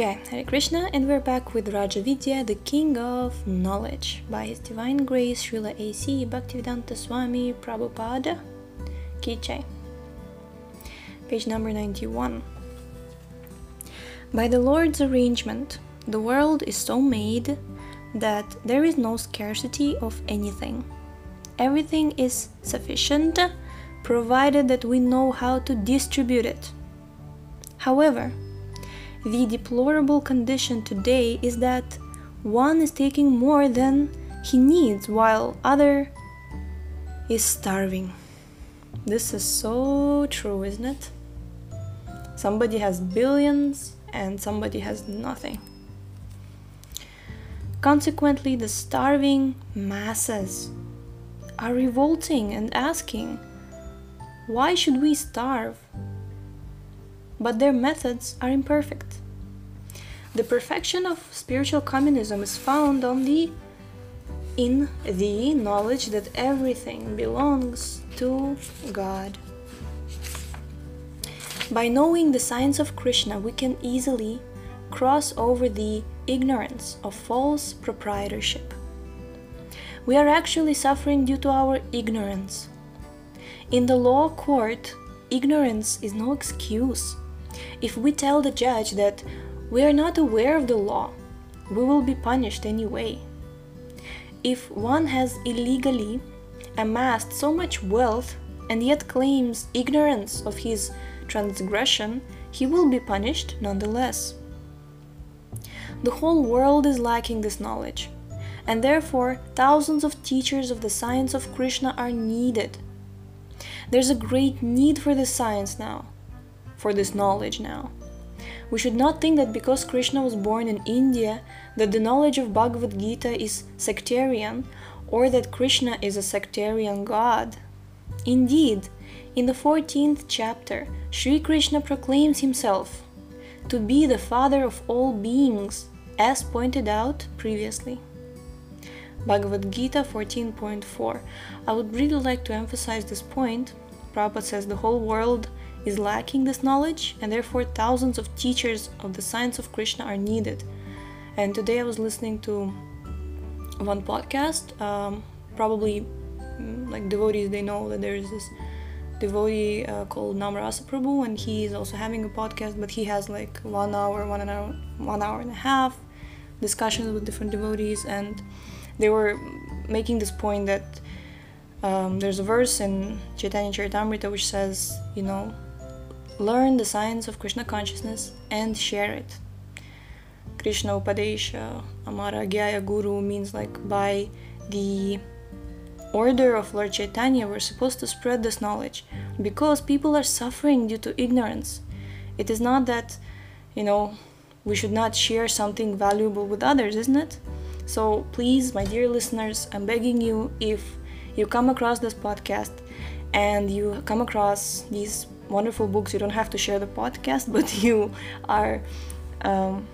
Jai Hare Krishna, and we're back with Rajavidya, the King of Knowledge, by His Divine Grace Srila A.C. Bhaktivedanta Swami Prabhupada Ki Jai. Page number 91. By the Lord's arrangement, the world is so made that there is no scarcity of anything. Everything is sufficient provided that we know how to distribute it. However, the deplorable condition today is that one is taking more than he needs while other is starving. This is so true, isn't it? Somebody has billions and somebody has nothing. Consequently, the starving masses are revolting and asking, why should we starve? But their methods are imperfect. The perfection of spiritual communism is found only in the knowledge that everything belongs to God. By knowing the science of Krishna, we can easily cross over the ignorance of false proprietorship. We are actually suffering due to our ignorance. In the law court, ignorance is no excuse. If we tell the judge that we are not aware of the law, we will be punished anyway. If one has illegally amassed so much wealth and yet claims ignorance of his transgression, he will be punished nonetheless. The whole world is lacking this knowledge, and therefore thousands of teachers of the science of Krishna are needed. There's a great need for this science now, for this knowledge now. We should not think that because Krishna was born in India, that the knowledge of Bhagavad Gita is sectarian, or that Krishna is a sectarian god. Indeed, in the 14th chapter, Sri Krishna proclaims himself to be the father of all beings, as pointed out previously. Bhagavad Gita 14.4. I would really like to emphasize this point. Prabhupada says the whole world is lacking this knowledge, and therefore thousands of teachers of the science of Krishna are needed. And today I was listening to one podcast. Um, probably, mm, like devotees, they know that there is this devotee uh, called Namarasa Prabhu, and he is also having a podcast, but he has like one hour, one hour, one hour and a half discussions with different devotees, and they were making this point that um, there's a verse in Chaitanya Charitamrita which says, you know, learn the science of Krishna consciousness and share it. Krishna Upadesha, Amara Gyaya Guru means like by the order of Lord Chaitanya, we're supposed to spread this knowledge because people are suffering due to ignorance. It is not that, you know, we should not share something valuable with others, isn't it? So please, my dear listeners, I'm begging you if you come across this podcast and you come across these wonderful books, you don't have to share the podcast, but you are um,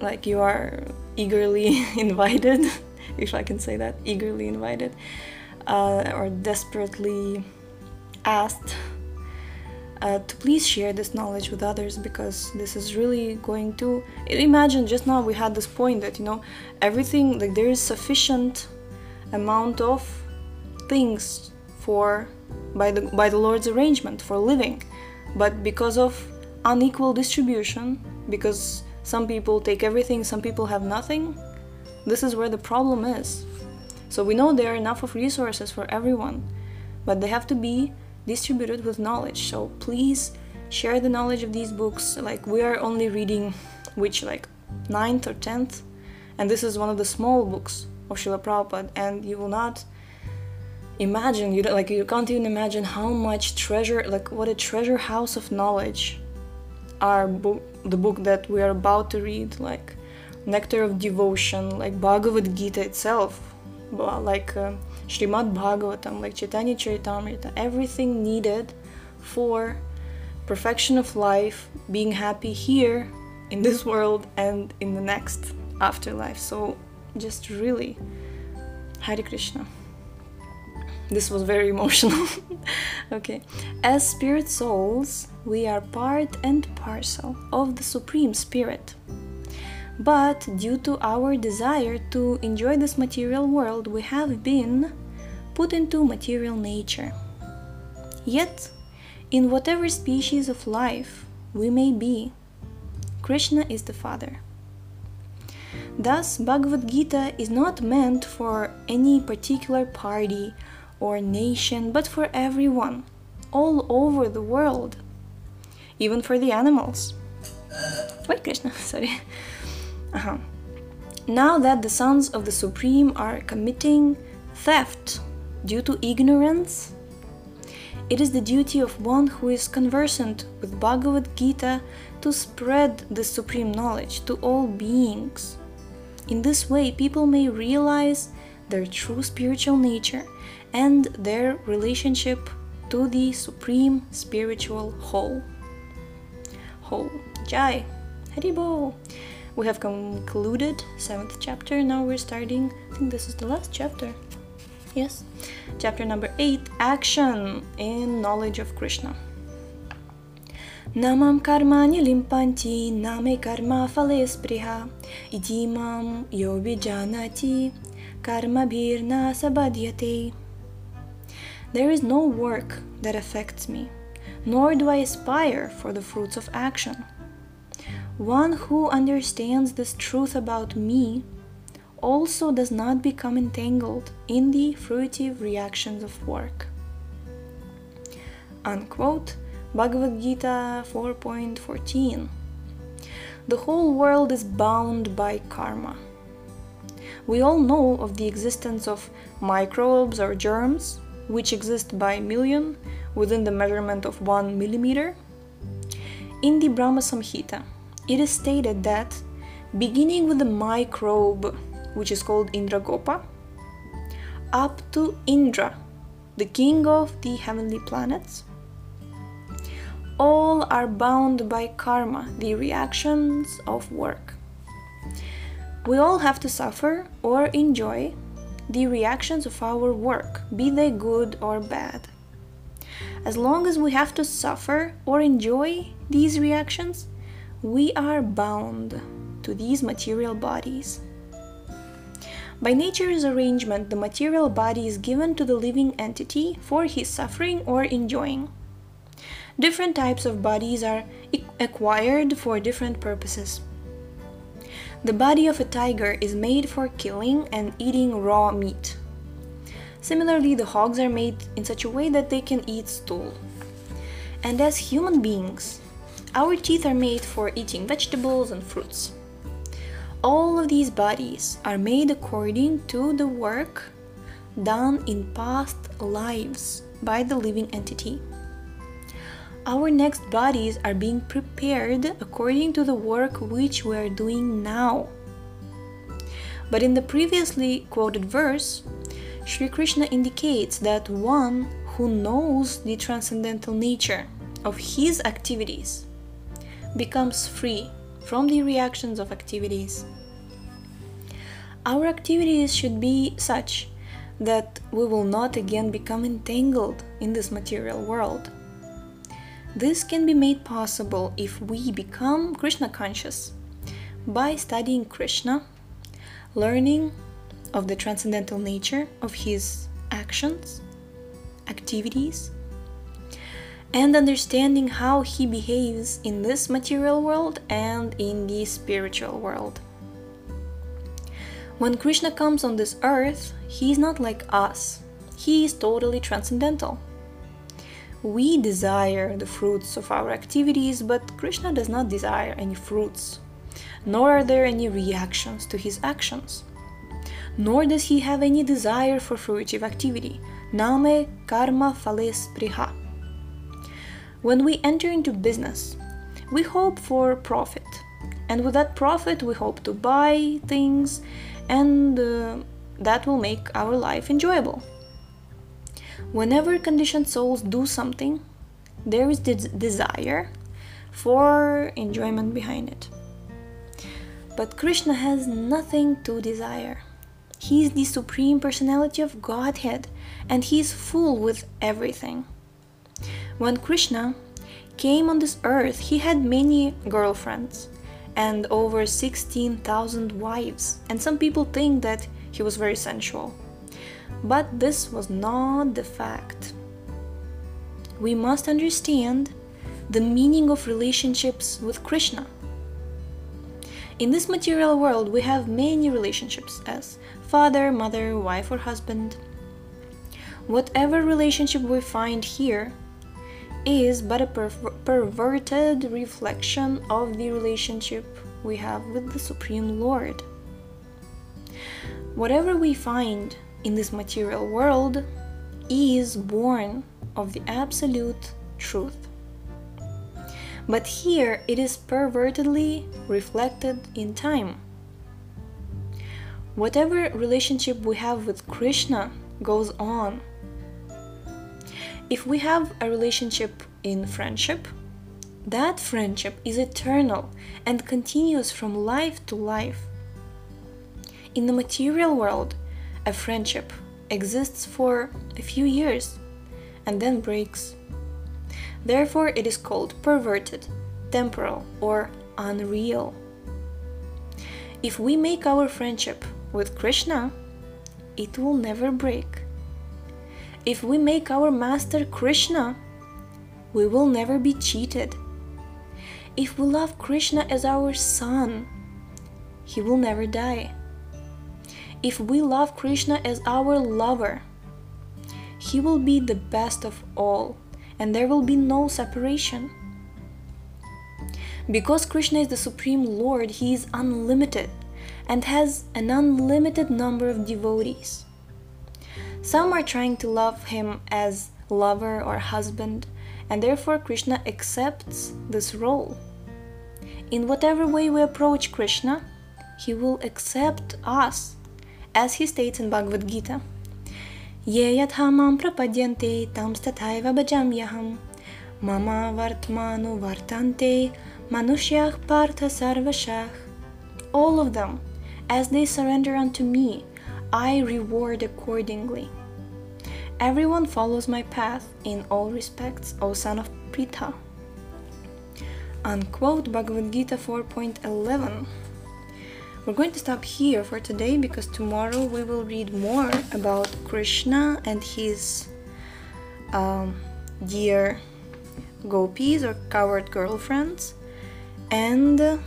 like you are eagerly invited, if I can say that, eagerly invited, uh, or desperately asked uh, to please share this knowledge with others because this is really going to imagine just now we had this point that you know everything like there is sufficient amount of things for by the by the Lord's arrangement for living but because of unequal distribution because some people take everything some people have nothing this is where the problem is so we know there are enough of resources for everyone but they have to be distributed with knowledge. So please share the knowledge of these books. Like we are only reading which like ninth or tenth, and this is one of the small books of Srila Prabhupada, and you will not imagine you like you can't even imagine how much treasure like what a treasure house of knowledge our book the book that we are about to read like nectar of devotion like bhagavad gita itself like uh, Srimad Bhagavatam, like Chaitanya Charitamrita, everything needed for perfection of life, being happy here in this world and in the next afterlife. So just really, Hare Krishna. This was very emotional. okay. As spirit souls, we are part and parcel of the Supreme Spirit. But due to our desire to enjoy this material world, we have been put into material nature. Yet, in whatever species of life we may be, Krishna is the Father. Thus, Bhagavad Gita is not meant for any particular party or nation, but for everyone, all over the world, even for the animals. Wait, Krishna, sorry. Uh-huh. Now that the sons of the Supreme are committing theft due to ignorance, it is the duty of one who is conversant with Bhagavad Gita to spread the supreme knowledge to all beings. In this way, people may realize their true spiritual nature and their relationship to the supreme spiritual whole. Whole. Jai. Haribol. We have concluded seventh chapter. Now we're starting. I think this is the last chapter. Yes. Chapter number eight. Action in knowledge of Krishna. Namam karmani limpanti name karma fale spriha idimam yo vijanati karma birna sabadhyate. There is no work that affects me, nor do I aspire for the fruits of action. One who understands this truth about me also does not become entangled in the fruitive reactions of work. Unquote Bhagavad Gita 4.14 The whole world is bound by karma. We all know of the existence of microbes or germs which exist by million within the measurement of 1 millimeter. In the Brahma Samhita, it is stated that beginning with the microbe, which is called Indragopa, up to Indra, the king of the heavenly planets, all are bound by karma, the reactions of work. We all have to suffer or enjoy the reactions of our work, be they good or bad. As long as we have to suffer or enjoy these reactions, we are bound to these material bodies. By nature's arrangement, the material body is given to the living entity for his suffering or enjoying. Different types of bodies are acquired for different purposes. The body of a tiger is made for killing and eating raw meat. Similarly, the hogs are made in such a way that they can eat stool. And as human beings, our teeth are made for eating vegetables and fruits. All of these bodies are made according to the work done in past lives by the living entity our next bodies are being prepared according to the work which we are doing now. But in the previously quoted verse, Sri Krishna indicates that one who knows the transcendental nature of his activities becomes free from the reactions of activities. Our activities should be such that we will not again become entangled in this material world. This can be made possible if we become Krishna conscious by studying Krishna, learning of the transcendental nature of his actions, activities, and understanding how he behaves in this material world and in the spiritual world. When Krishna comes on this earth, he is not like us, he is totally transcendental. We desire the fruits of our activities, but Krishna does not desire any fruits, nor are there any reactions to his actions. Nor does he have any desire for fruitive activity. Name karma phales priha. When we enter into business, we hope for profit, and with that profit, we hope to buy things, and uh, that will make our life enjoyable. Whenever conditioned souls do something, there is this desire for enjoyment behind it. But Krishna has nothing to desire. He is the supreme personality of Godhead and he is full with everything. When Krishna came on this earth, he had many girlfriends and over 16,000 wives, and some people think that he was very sensual. But this was not the fact. We must understand the meaning of relationships with Krishna. In this material world, we have many relationships as father, mother, wife, or husband. Whatever relationship we find here is but a per- perverted reflection of the relationship we have with the Supreme Lord. Whatever we find in this material world is born of the absolute truth. But here it is pervertedly reflected in time. Whatever relationship we have with Krishna goes on. If we have a relationship in friendship, that friendship is eternal and continues from life to life. In the material world, a friendship exists for a few years and then breaks. Therefore, it is called perverted, temporal, or unreal. If we make our friendship with Krishna, it will never break. If we make our master Krishna, we will never be cheated. If we love Krishna as our son, he will never die. If we love Krishna as our lover, he will be the best of all, and there will be no separation. Because Krishna is the Supreme Lord, he is unlimited and has an unlimited number of devotees. Some are trying to love him as lover or husband, and therefore Krishna accepts this role. In whatever way we approach Krishna, he will accept us as he states in Bhagavad Gita. Ye yathamam prapadyante tam stataiva bhajamyaham mama vartmanu vartante manushyah partha sarvashah. All of them, as they surrender unto me, I reward accordingly. Everyone follows my path in all respects, O son of Pritha. Unquote Bhagavad Gita 4.11 we're going to stop here for today because tomorrow we will read more about Krishna and his um, dear gopis or cowherd girlfriends and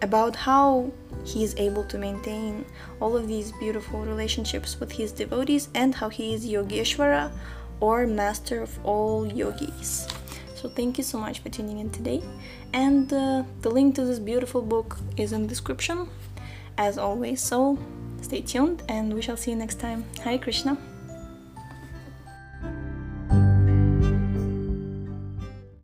about how he is able to maintain all of these beautiful relationships with his devotees and how he is Yogeshwara or master of all yogis. So thank you so much for tuning in today. And uh, the link to this beautiful book is in the description, as always. So stay tuned and we shall see you next time. Hi, Krishna.